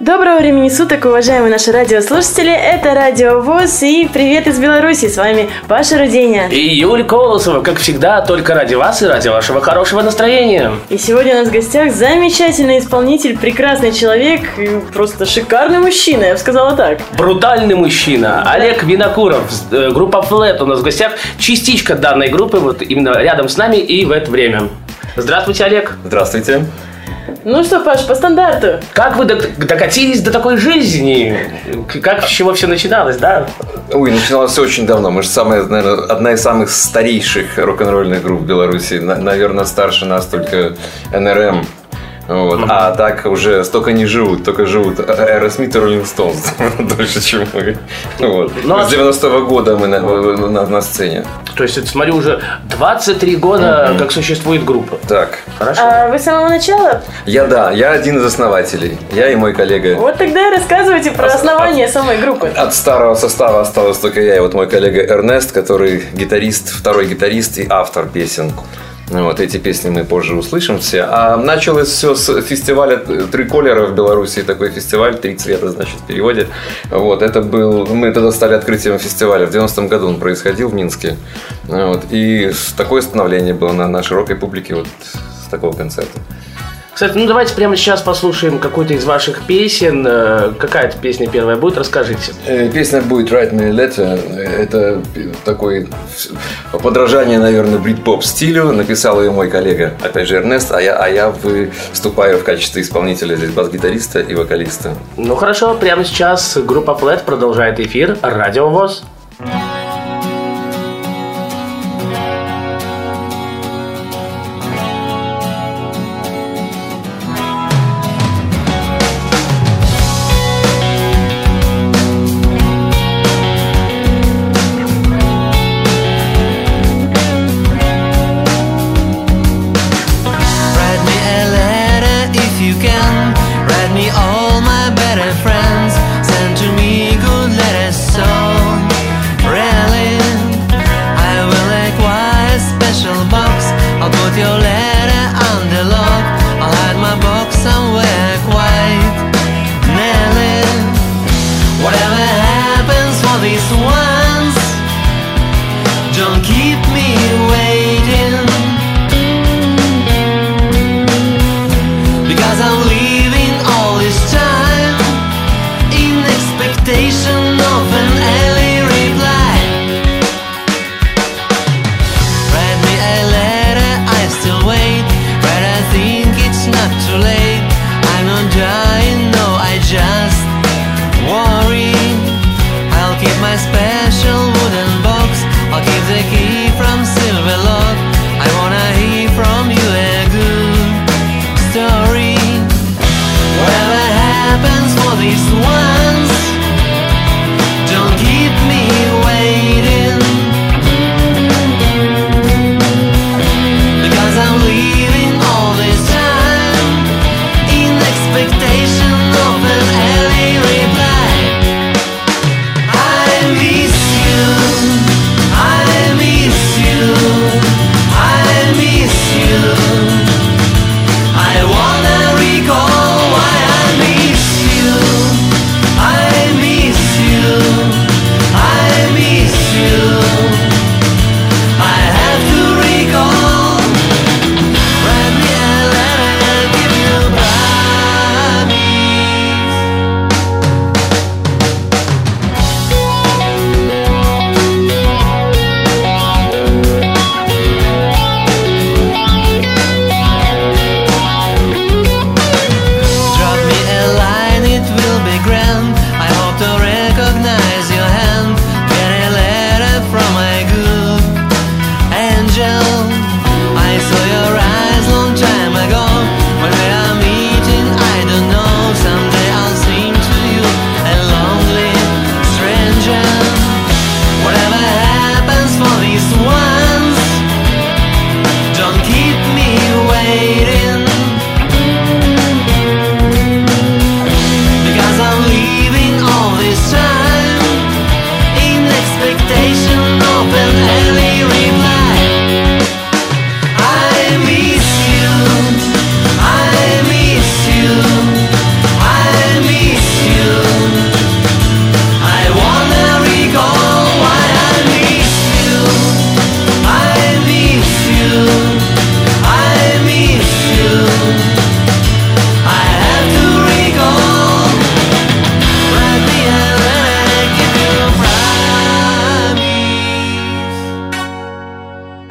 Доброго времени суток, уважаемые наши радиослушатели. Это Радио ВОЗ и привет из Беларуси. С вами Паша Руденя. И Юль Колосова, как всегда, только ради вас и ради вашего хорошего настроения. И сегодня у нас в гостях замечательный исполнитель, прекрасный человек, и просто шикарный мужчина, я бы сказала так. Брутальный мужчина. Олег Винокуров, э, группа Флэт у нас в гостях. Частичка данной группы вот именно рядом с нами и в это время. Здравствуйте, Олег. Здравствуйте. Ну что, Паш, по стандарту. Как вы док- докатились до такой жизни? Как, с чего все начиналось, да? Ой, начиналось все очень давно. Мы же самая, наверное, одна из самых старейших рок-н-ролльных групп в Беларуси. На- наверное, старше нас только НРМ. Вот. А так уже столько не живут, только живут Аэросмит и Rolling Stones дольше, чем мы. Вот. Ну, а С 90-го года мы на, на- на сцене. То есть, это, смотрю, уже 23 года, как существует группа. Так, Хорошо. А вы с самого начала? я да, я один из основателей. Я и мой коллега. Вот тогда рассказывайте про основание самой группы. От старого состава осталось только я и вот мой коллега Эрнест, который гитарист, второй гитарист и автор песен. Вот эти песни мы позже услышим все. А началось все с фестиваля «Три колера» в Беларуси. Такой фестиваль, «Три цвета», значит, в переводе. Вот, это был... Мы тогда стали открытием фестиваля. В 90-м году он происходил в Минске. Вот, и такое становление было на, на широкой публике вот с такого концерта. Кстати, ну давайте прямо сейчас послушаем какую-то из ваших песен. Э, Какая-то песня первая будет, расскажите. Э, Песня будет «Write Me a Letter». Это такой подражание, наверное, брит-поп стилю. Написал ее мой коллега, опять же, Эрнест, а я, а я выступаю в качестве исполнителя здесь бас-гитариста и вокалиста. Ну хорошо, прямо сейчас группа Flat продолжает эфир Радио ВОЗ. Write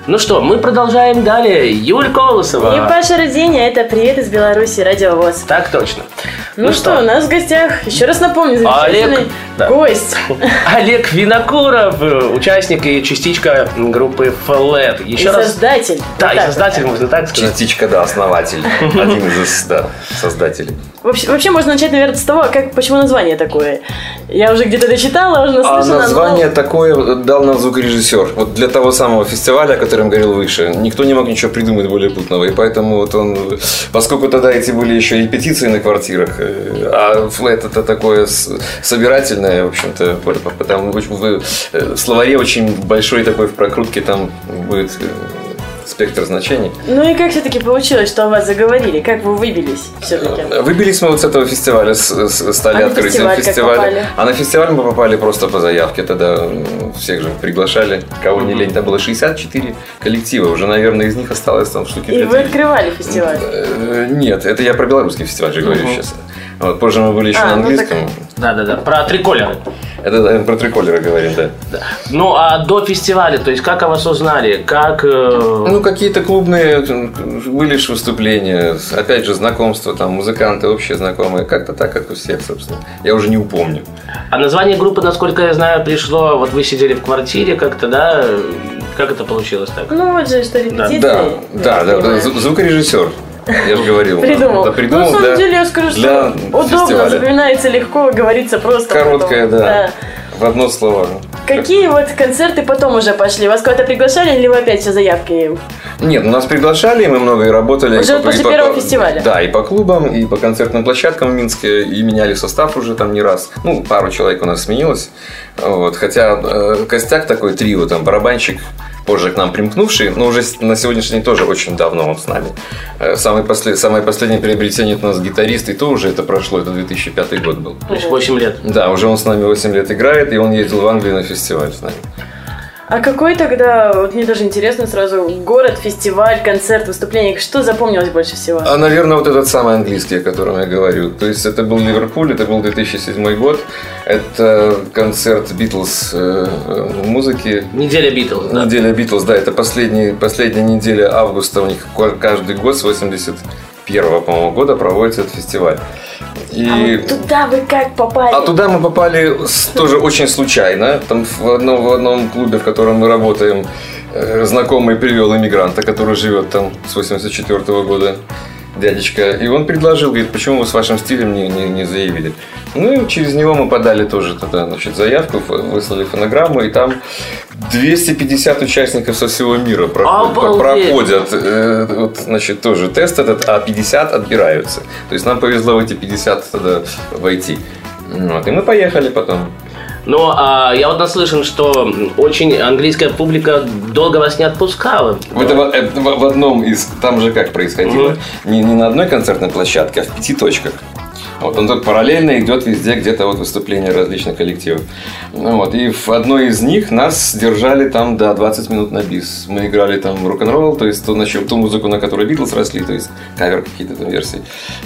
Ну что, мы продолжаем далее. Юль Колосова. И Паша Роденя, это «Привет из Беларуси», радиовоз. Так точно. Ну, что, у нас в гостях, еще раз напомню, замечательный Олег, да. гость. Олег Винокуров, э, участник и частичка группы Флэт. И Еще раз. создатель. Да, Вот и так создатель, можно так сказать. Частичка, да, основатель. Один из да, создателей. Вообще, вообще можно начать, наверное, с того, как, почему название такое. Я уже где-то дочитала, уже А наслышана. но- название такое дал нам звукорежиссер. Вот для того самого фестиваля, о котором говорил выше, никто не мог ничего придумать более путного. И поэтому вот он, поскольку тогда эти были еще репетиции на квартирах, э, а флэт это такое собирательное, в общем-то, очень- в э, словаре очень большой такой в прокрутке там будет э, спектр значений. Ну и как все-таки получилось, что о вас заговорили? Как вы выбились все-таки? Выбились мы вот с этого фестиваля, с- с- стали А открытием фестиваль фестиваля. А на фестиваль мы попали просто по заявке. Тогда всех же приглашали, кого не лень. Там было 64 коллектива. Уже, наверное, из них осталось там штуки И вы 5. открывали фестиваль. Э, Нет, это я про белорусский фестиваль же говорю сейчас. Вот, позже мы были еще А, на ну английском. Да-да-да, про триколеры. Это да, про триколеры говорим, да. Ну, а до фестиваля, то есть как о вас узнали? Как... э, Ну, какие-то клубные м, были выступления, опять же, знакомства, там, музыканты общие знакомые, как-то так, как у всех, собственно. Я уже не упомню. А название группы, насколько я знаю, пришло, вот вы сидели в квартире как-то, да? Как это получилось так? Ну вот же, что репетиции. Да, да, да, да, понимаю. зву- звукорежиссер. Я же говорил. Придумал. Да, придумал ну, на самом деле, я скажу, что удобно, фестиваля. запоминается легко, говорится просто. Короткое, потом. да. В одно слово. Какие вот концерты потом уже пошли? Вас куда-то приглашали или вы опять все заявки? Нет, ну, нас приглашали, мы много работали. Уже и по- после и по- первого фестиваля? Да, и по клубам, и по концертным площадкам в Минске, и меняли состав уже там не раз. Ну, пару человек у нас сменилось. Вот. Хотя э, костяк такой, трио, там, барабанщик, позже к нам примкнувший, но уже на сегодняшний день тоже очень давно он с нами. Э, Самый послед- самое последнее приобретение у нас гитарист, и то уже это прошло, это 2005 год был. То есть 8 лет. Да, уже он с нами 8 лет играет, и он ездил в Англию на фестиваль с нами. А какой тогда, вот мне даже интересно сразу, город, фестиваль, концерт, выступление, что запомнилось больше всего? А, наверное, вот этот самый английский, о котором я говорю. То есть это был Ливерпуль, это был 2007 год. Это концерт Битлз э, э, музыки. Неделя Битлз, да. Неделя Битлз, да, это последний, последняя неделя августа. У них ка- каждый год с 81 по-моему, года проводится этот фестиваль. И... А вот туда вы как попали? А туда мы попали тоже очень случайно. Там в одном, в одном клубе, в котором мы работаем, э, знакомый привел иммигранта, который живет там с 84 года, дядечка. И он предложил, говорит, почему вы с вашим стилем не, не, не заявили? Ну и через него мы подали тоже тогда, значит, заявку, выслали фонограмму, и там 250 участников со всего мира проходят, проходят э, вот, значит, тоже тест этот, а 50 отбираются. То есть нам повезло в эти 50 тогда войти. Вот, и мы поехали потом. Но а, я вот наслышан, что очень английская публика долго вас не отпускала. В, это, в, э, в- в одном из, там же как происходило, не, не на одной концертной площадке, а в пяти точках. Вот он тут параллельно идет везде где-то вот выступления различных коллективов. Ну вот, и в одной из них нас держали там до 20 минут на бис. Мы играли там рок-н-ролл, то есть ту, значит, ту музыку, на которой Битлз росли, то есть кавер какие-то там версии.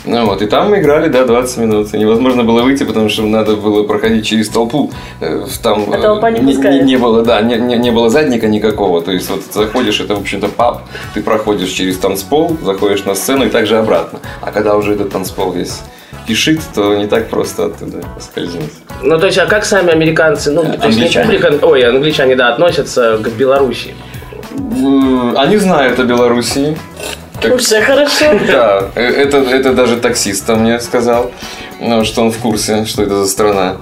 Ну вот, и там мы играли, да, 20 минут. И невозможно было выйти, потому что надо было проходить через толпу. Э, Там А толпа не э, не, не было, да, не, не, не было задника никакого. То есть вот заходишь, это, в общем-то, паб, ты проходишь через танцпол, заходишь на сцену и также обратно. А когда уже этот танцпол весь кишит, то не так просто оттуда скользнуть. Ну, то есть, а как сами американцы, ну, то есть не публика, ой, англичане, да, относятся к Беларуси? М, Они знают о Белоруссии. Как- Уже хорошо. Да, э, это, это даже таксист мне сказал, ну, что он в курсе, что это за страна.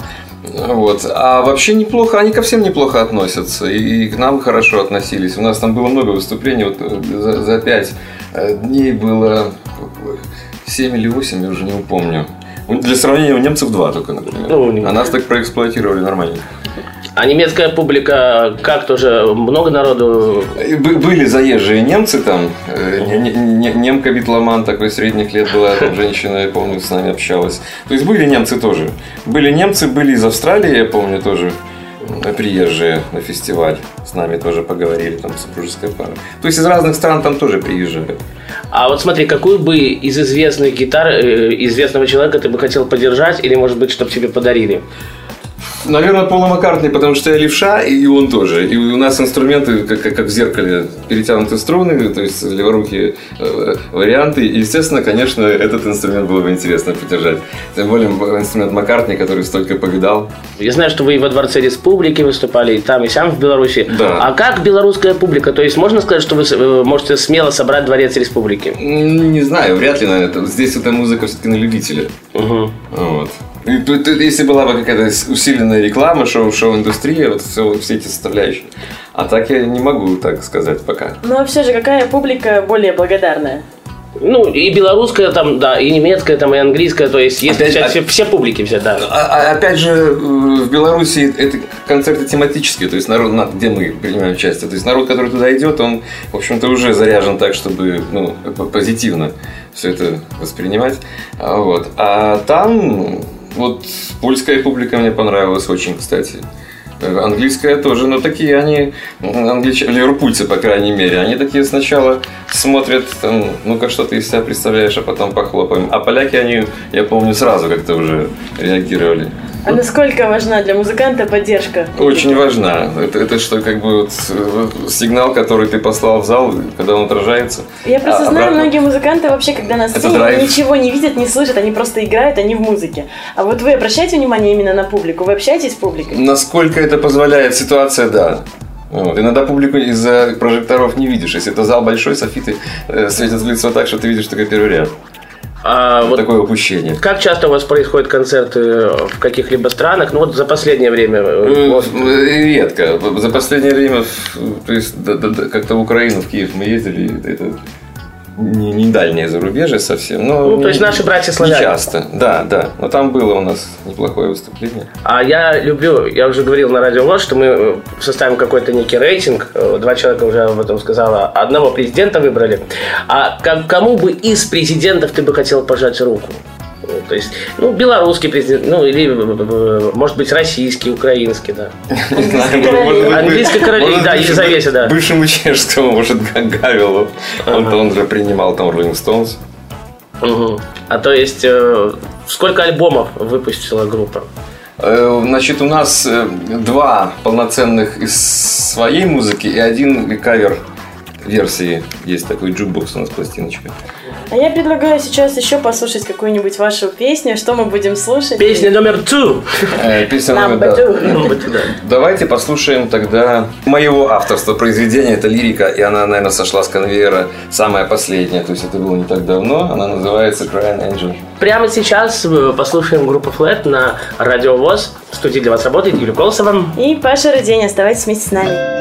Вот. А вообще неплохо, они ко всем неплохо относятся. И, и к нам хорошо относились. У нас там было много выступлений. Вот э, за, за пять э, дней было 7 или 8, я уже не упомню. Для сравнения, у немцев два только, например. Ну, а нас так проэксплуатировали нормально. А немецкая публика как тоже много народу? Были заезжие немцы там, э, не- не- не- немка битломан такой средних лет была, там женщина, я помню, с нами общалась. То есть были немцы тоже. Были немцы, были из Австралии, я помню, тоже э, приезжие на фестиваль. С нами тоже поговорили, там супружеская пара. То есть из разных стран там тоже приезжали. А вот смотри, какую бы из известных гитар э, известного человека ты бы хотел поддержать, или, может быть, чтобы тебе подарили? Наверное, Пола Маккартни, потому что я левша, и он тоже. И у нас инструменты, как, как, как в зеркале, перетянуты струны, то есть леворукие э, варианты. И, естественно, конечно, этот инструмент было бы интересно поддержать. Тем более инструмент Маккартни, который столько повидал. Я знаю, что вы и во Дворце Республики выступали, и там, и сам в Беларуси. Да. А как белорусская публика? То есть можно сказать, что вы э, можете смело собрать Дворец Республики? Не знаю, вряд ли, наверное. Здесь эта музыка все-таки на любителя. Мгм. Если была бы какая-то усиленная реклама, шоу, шоу-индустрия, вот все, все эти составляющие. А так я не могу так сказать пока. Ну, а все же, какая публика более благодарная? Ну, и белорусская там, да, и немецкая там, и английская, то есть если Опять- взять все, все публики взять, да. А- а опять же, э, в Беларуси это концерты тематические, то есть народ, на- где мы принимаем участие. То есть народ, который туда идет, он, в общем-то, уже заряжен так, чтобы ну, позитивно все это воспринимать. А, Вот. А там вот польская публика мне понравилась очень, кстати. Э, Английская тоже, но такие они, англичане, ливерпульцы, по крайней мере, они такие сначала смотрят, ну-ка, что ты из себя представляешь, а потом похлопаем. А поляки, они, я помню, сразу как-то уже реагировали. А насколько важна для музыканта поддержка? Очень важна. Это, это что, как бы вот, э, сигнал, который ты послал в зал, когда он отражается. Я просто а знаю, обратно- многие музыканты вообще, когда на сцене, они ничего не видят, не слышат, они просто играют, они в музыке. А вот вы обращаете внимание именно на публику? Вы общаетесь с публикой? Насколько это позволяет ситуация, да. Вот. Иногда публику из-за прожекторов не видишь. Если это зал большой, софиты э, светят в лицо так, что ты видишь только первый ряд. А вот Такое упущение. как часто у вас происходят концерты в каких-либо странах? Ну вот за последнее время. э, Э, вот. э, Редко. За последнее время, то есть как-то в Украину, в Киев мы ездили, это не, не дальнее зарубежье совсем. Но Ну, то есть не- наши братья Не славяне. часто, да, да. Но там было у нас неплохое выступление. А я люблю, я уже говорил на радио ВОЗ, что мы э, составим какой-то некий рейтинг. Э, Два человека уже об этом сказала. Одного президента выбрали. А кому бы из президентов ты бы хотел пожать руку? Ну, То есть, ну, белорусский президент, ну, или, э, может быть, российский, украинский, да. Не знаю, королева. да, Елизавете, да. Бывшему чешскому, может, Га- Гавелу. Он-то он же принимал там Rolling Stones. А то есть, э, сколько альбомов выпустила группа? Э, Значит, у нас э, два полноценных из своей музыки и один кавер версии. Есть такой jukebox у нас пластиночка. А я предлагаю сейчас еще послушать какую-нибудь вашу песню. Что мы будем слушать? Песня номер two. Э, Песня номер да. two. Давайте послушаем тогда моего авторства произведения. Это лирика, и она, наверное, сошла с конвейера. Самая последняя, то есть это было не так давно. Она называется Crying Angel. Прямо сейчас послушаем группу Flat на радио ВОЗ. В студии для вас работает Юлия Колосова. И Паша Рудень, оставайтесь вместе с нами.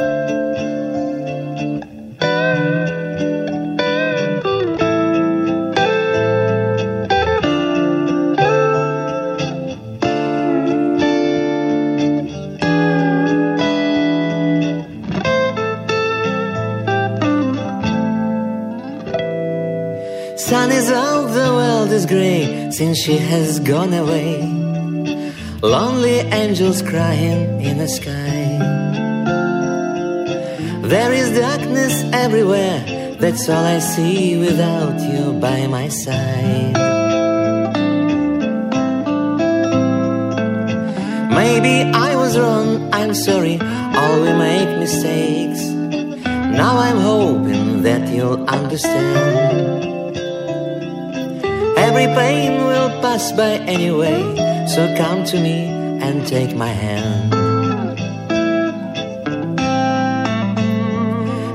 Grey since she has gone away. Lonely angels crying in the sky. There is darkness everywhere, that's all I see without you by my side. Maybe I was wrong, I'm sorry, all we make mistakes. Now I'm hoping that you'll understand. Every pain will pass by anyway, so come to me and take my hand.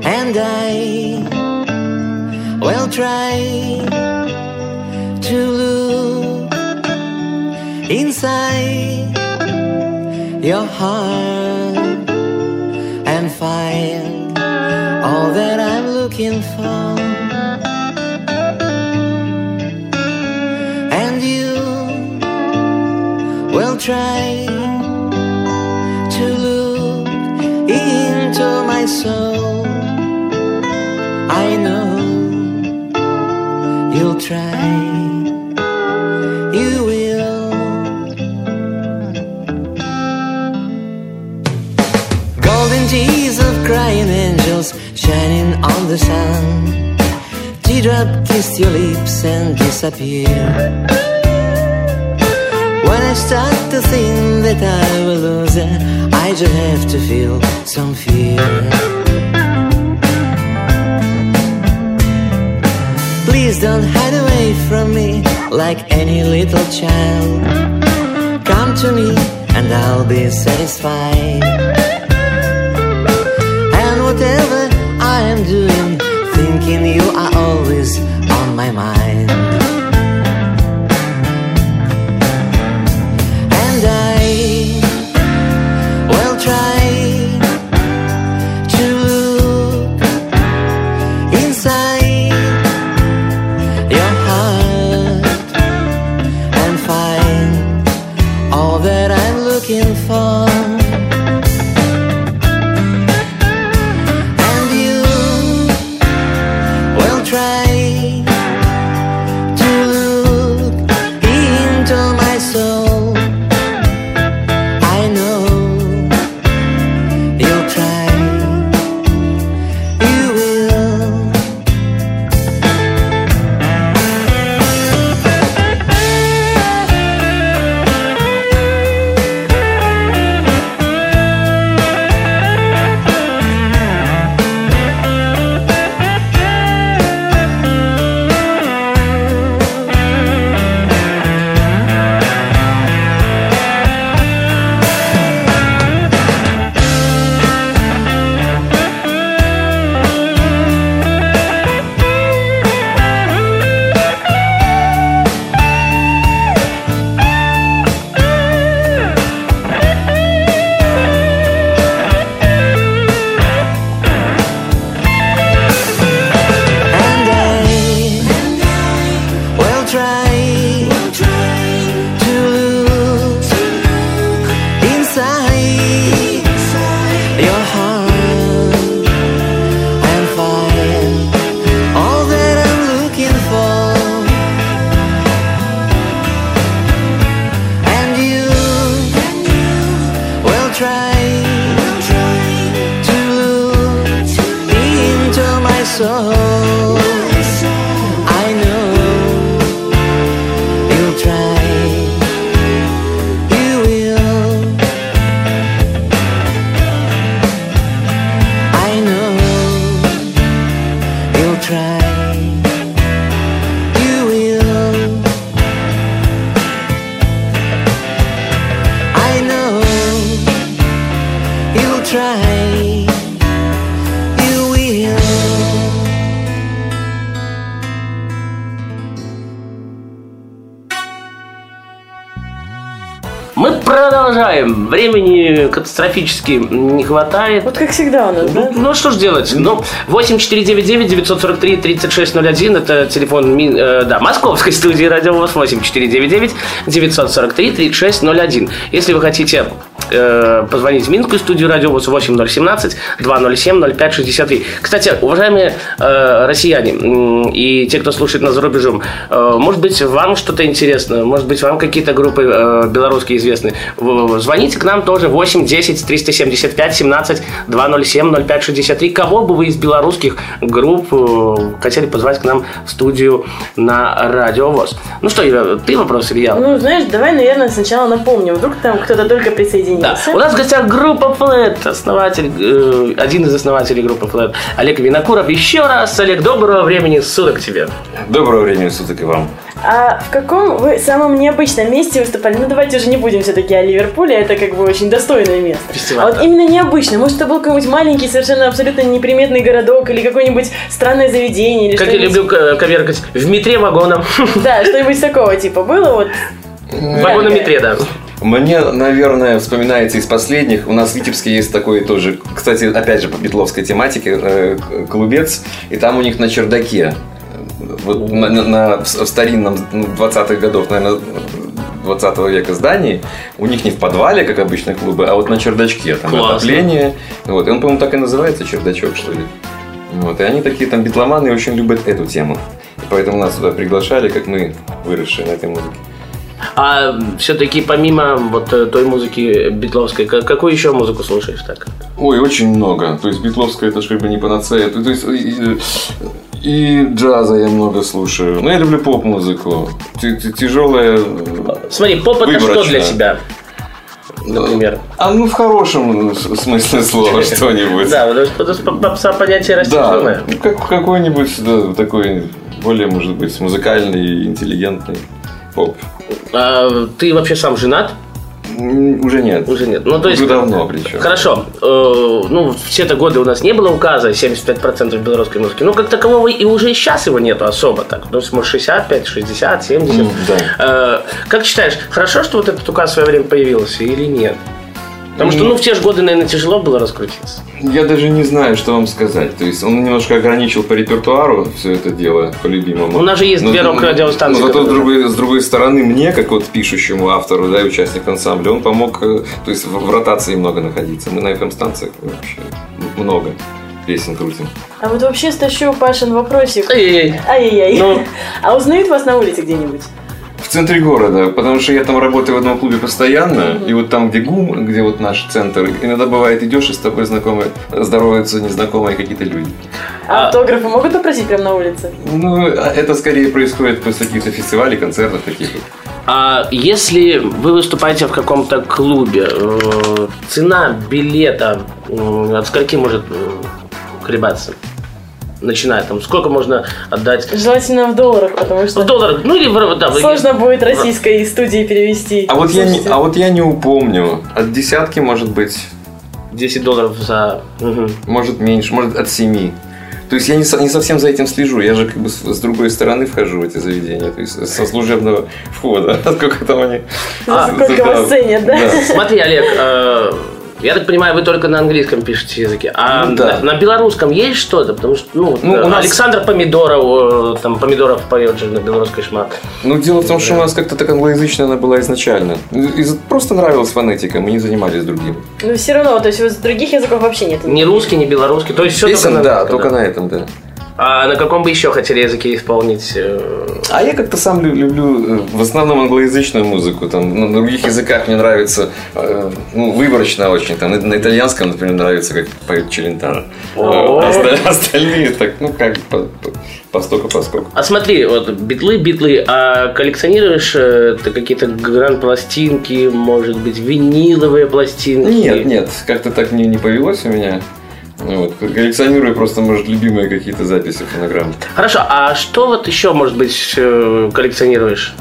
And I will try to look inside your heart and find all that I'm looking for. Will try to look into my soul. I know you'll try, you will. Golden tears of crying angels shining on the sun. Teardrop kissed your lips and disappeared. When I start to think that I will lose her, I just have to feel some fear. Please don't hide away from me like any little child. Come to me and I'll be satisfied. And whatever I am doing, thinking you are always on my mind. Продолжаем. Времени катастрофически не хватает. Вот как всегда у нас, да? Ну, ну, что ж делать? Ну, 8499-943-3601 это телефон э, да, московской студии радиовоз 8499-943-3601. Если вы хотите э, позвонить в Минскую студию радиовоз 8017-207-0563. Кстати, уважаемые э, россияне м, и те, кто слушает нас за рубежом, э, может быть, вам что-то интересно, может быть, вам какие-то группы э, белорусские известны. В- Звоните к нам тоже 8 10 375 17 207 05 63. Кого бы вы из белорусских групп э, хотели позвать к нам в студию на радиовоз? Ну что, Ира, ты вопрос или я? Ну, знаешь, давай, наверное, сначала напомним. Вдруг там кто-то только Да. присоединился. У нас в гостях группа Flat, основатель, э, один из основателей группы Flat, Олег Винокуров. Еще раз, Олег, доброго времени суток тебе. Доброго времени суток и вам. А в каком вы самом необычном месте выступали? Ну, давайте уже не будем все-таки о Ливерпуле, это как бы очень достойное место. Фестиваль, а вот да. именно необычно. Может, это был какой-нибудь маленький, совершенно абсолютно неприметный городок или какое-нибудь странное заведение? Или Как я люблю коверкать, в метре вагоном. Да, что-нибудь такого типа было вот. В вагонометре, да. Мне, наверное, вспоминается из последних. У нас в Витебске есть такой тоже, кстати, опять же по битловской тематике, э, клубец. И там у них на чердаке, вот на, на- на- в старинном ну, 20-х годов, наверное, 20 века здании, у них не в подвале, как обычно клубы, а вот на чердачке. Там Классно. отопление. Вот. И он, по-моему, так и называется, чердачок, что ли. Вот. И они такие там битломаны и очень любят эту тему. И поэтому нас туда приглашали, как мы выросшие на этой музыке. А все-таки помимо вот э, той музыки битловской, ка- какую еще музыку слушаешь так? Ой, очень много. То есть битловская это ж как бы не панацея. То есть и, джаза я много слушаю. Но я люблю поп-музыку. Тяжелая Смотри, поп это что для тебя? Например. А ну в хорошем смысле слова что-нибудь. Да, потому что- попса понятие Да, растяженное. ну, как, какой-нибудь да, такой более, может быть, музыкальный, интеллигентный поп. А, ты вообще сам женат? Уже нет. Уже нет. Ну, то есть... Уже давно причем. Хорошо. Э, ну, все-то годы у нас не было указа 75% белорусской музыки. Ну, как такового и уже сейчас его нету особо так. Ну, может, 65, 60, 70. М, да. Э, как считаешь, хорошо, что вот этот указ в свое время появился или нет? Потому что, ну, в те же годы, наверное, тяжело было раскрутиться. Я даже не знаю, что вам сказать. То есть он немножко ограничил по репертуару все это дело, по любимому. У нас же есть две рок-радиостанции, Но зато с другой, с другой стороны, мне, как вот пишущему автору, да, и участнику ансамбля, он помог, э, то есть в, в ротации много находиться. Мы на FM-станциях вообще много песен крутим. А вот вообще стащу Пашин вопросик. Эй-эй-эй. Ай-яй-яй. Ну. А узнают вас на улице где-нибудь? В центре города, потому что я там работаю в одном клубе постоянно, и вот там, где ГУМ, где вот наш центр, иногда бывает идешь, и с тобой знакомые, здороваются незнакомые какие-то люди. А автографы могут попросить прямо на улице? Ну, а это скорее происходит после каких-то фестивалей, концертов таких. вот. А если вы выступаете в каком-то клубе, э, цена билета э, от скольки может э, колебаться? Начиная там, сколько можно отдать? Желательно в долларах, потому что В долларах, ну или в да, в- сложно будет российской студии перевести. А вот, я не, а вот я не упомню. От десятки, может быть, 10 долларов за... Мгм. может меньше, может от семи. То есть я не, со- не совсем за этим слежу. Я же как бы с, с другой стороны вхожу в эти заведения. То есть со служебного входа. Сколько там они... А, Сколько вас ценят, да? Смотри, Олег, э, я так понимаю, вы только на английском пишете языке. А Ну, да. на, на белорусском есть что-то? Потому что, ну, Ну, э, у нас- Александр Помидоров, э, там, Помидоров поет же на белорусской шмат. Ну, дело в том, что у нас как-то так англоязычная она была изначально. Из- Просто нравилась фонетика, мы не занимались другим. Но все равно, то есть у вас других языков вообще нет. Ни русский, ни белорусский. То есть все Песен, только на да, только на этом, да. А на каком бы еще хотели языке исполнить? э, А я как-то сам лю- люблю э, в основном англоязычную музыку. Там, на других языках мне нравится, э, ну, выборочно очень. Там, на, итальянском, например, нравится, как поет Челентано. А оста- остальные так, ну, как по, по, постоку поскольку. А смотри, вот битлы, битлы, а коллекционируешь ты какие-то гранд-пластинки, может быть, виниловые пластинки? Нет, нет, как-то так не, не повелось у меня. Вот. Коллекционирую просто, может, любимые какие-то записи фонограмм. Хорошо, а что вот еще, может быть, э, коллекционируешь?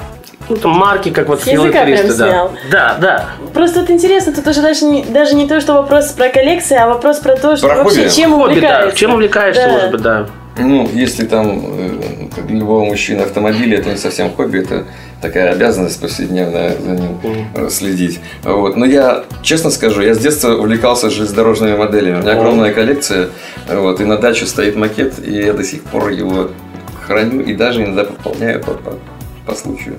Ну, там марки, как вот прям да. снял. Да, да. Просто вот интересно, тут уже даже не, даже не то, что вопрос про коллекции, а вопрос про то, что Про вообще хобби. чем Хобби, да. увлекаешься. Чем увлекаешься, Да. может быть, да. Ну, если там, э, как для любого мужчины, автомобили, это не совсем хобби, это такая обязанность повседневная за ним следить. Вот. Но я, честно скажу, я с детства увлекался железнодорожными моделями. У меня огромная коллекция, вот, и на даче стоит макет, и я до сих пор его храню и даже иногда пополняю по, по, по случаю.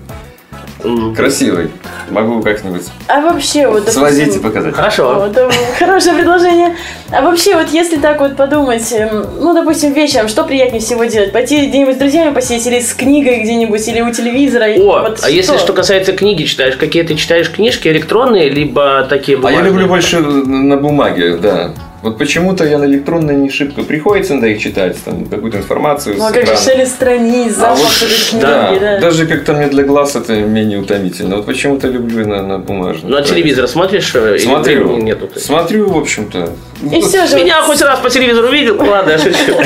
Красивый. Могу как-нибудь А вообще, вот, допустим, свозить и показать. Хорошо. Вот, э, хорошее предложение. А вообще, вот если так вот подумать, эм, ну, допустим, вечером, что приятнее всего делать? Пойти где-нибудь с друзьями посидеть или с книгой где-нибудь, или у телевизора? О, вот а если что касается книги, читаешь, какие ты читаешь книжки электронные, либо такие А бумажные? я люблю больше на бумаге, да. Вот почему-то я на электронной не шибко. Приходится иногда их читать, там, какую-то информацию Ну, а как же шелест страниц, А запах вот, этой книги, да, да. даже как-то мне для глаз это менее утомительно. Вот почему-то люблю на, на бумажном. Ну, а телевизор смотришь? э, или Смотрю. нету? Смотрю, в общем-то. И все же, Меня хоть раз по телевизору видел? Ладно, я шучу.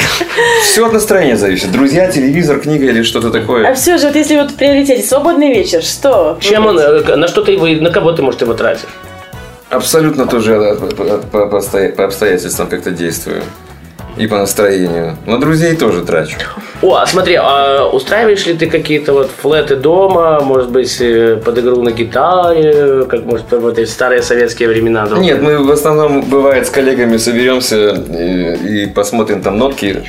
Все от настроения зависит. Друзья, телевизор, книга или что-то а такое. все же, вот если вот в приоритете свободный вечер, что? Чем он, э, на что ты его, на кого ты, может, его тратишь? Абсолютно тоже э, по, по- по обстоя- по обстоятельствам как-то действую. И по настроению. На друзей тоже трачу. О, а смотри, а устраиваешь ли ты какие-то вот флеты дома, может быть, э, под игру на гитаре, как, может, в эти старые советские времена? да? Нет, мы в основном, бывает, с коллегами соберемся и, и посмотрим там нотки.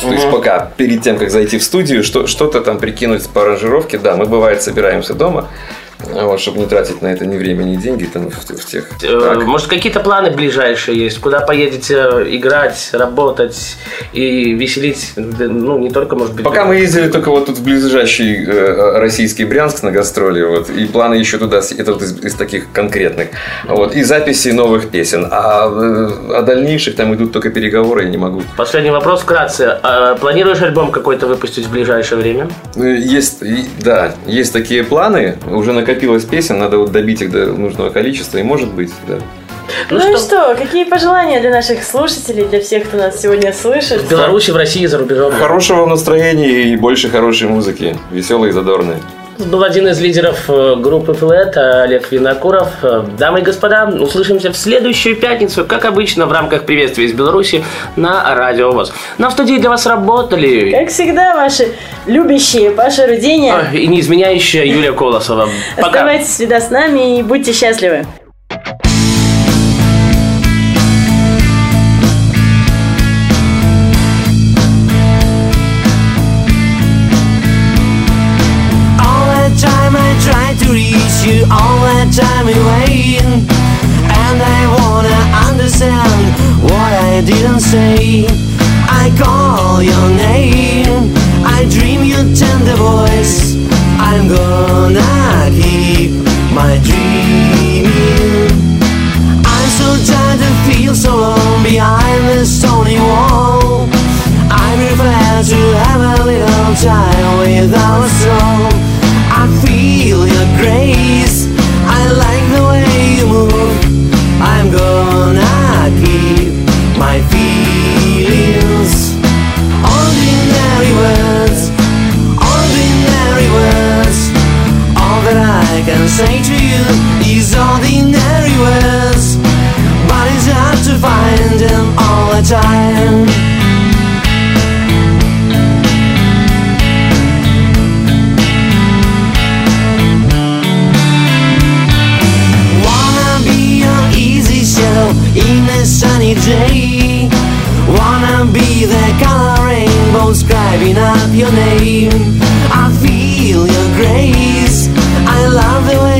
То есть пока, перед тем, как зайти в студию, что, что-то там прикинуть по аранжировке, да, мы, бывает, собираемся дома, вот, чтобы не тратить на это ни время, ни деньги там, в, в тех. Э, Так. Может, какие-то планы ближайшие есть? Куда поедете играть, работать и веселить? Ну, не только, может быть... Пока мы ездили только вот тут в ближайший э, российский Брянск на гастроли, вот, и планы еще туда, это вот из, из таких конкретных, вот, и записи новых песен, а э, о дальнейших там идут только переговоры, я не могу. Последний вопрос вкратце. А планируешь альбом какой-то выпустить в ближайшее время? Ну, Есть, да, есть такие планы, уже накопилось накопилось песен, надо вот добить их до нужного количества, и может быть, да. Ну, и что, какие пожелания для наших слушателей, для всех, кто нас сегодня слышит? В Беларуси, в России, за рубежом. Хорошего настроения и больше хорошей музыки, веселой и задорной. Был один из лидеров э, группы Флэт, Олег Винокуров. Э, Дамы и господа, услышимся в следующую пятницу, как обычно, в рамках приветствия из Беларуси на Радио ВОЗ. На студии для вас работали... Как всегда, ваши любящие Паша Руденя. И неизменяющая Юлия Колосова. Пока. Оставайтесь всегда с нами и будьте счастливы. My dreaming. I'm so tired to feel so alone behind this stony wall. I prefer to have a little time without a soul. Say to you is ordinary words. But it's hard to find them all the time. Wanna be your easy shadow in a sunny day. Wanna be the color rainbow scribing up your name. I feel your grace. I love the way.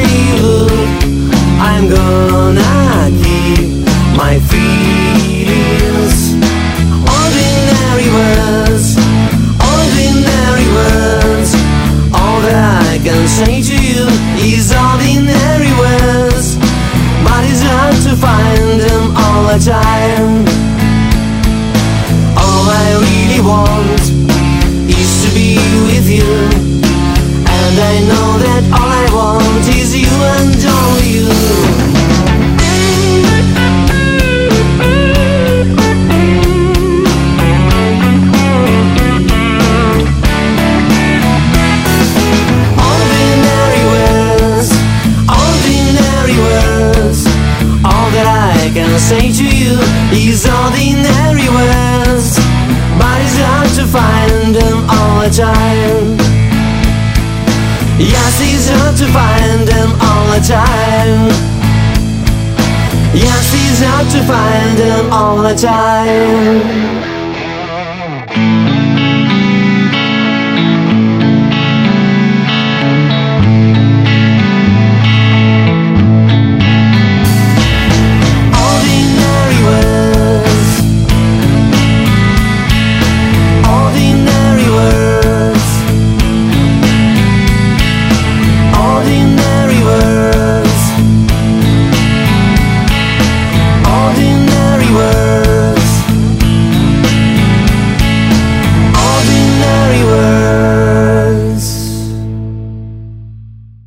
I'm gonna keep my feelings. Ordinary words, ordinary words. All that I can say to you is ordinary words, but it's hard to find them all the time. All I really want is to be with you, and I know that all I want is you and only you. You is ordinary words, but it's hard to find them all the time. Yes, it's hard to find them all the time. Yes, it's hard to find them all the time.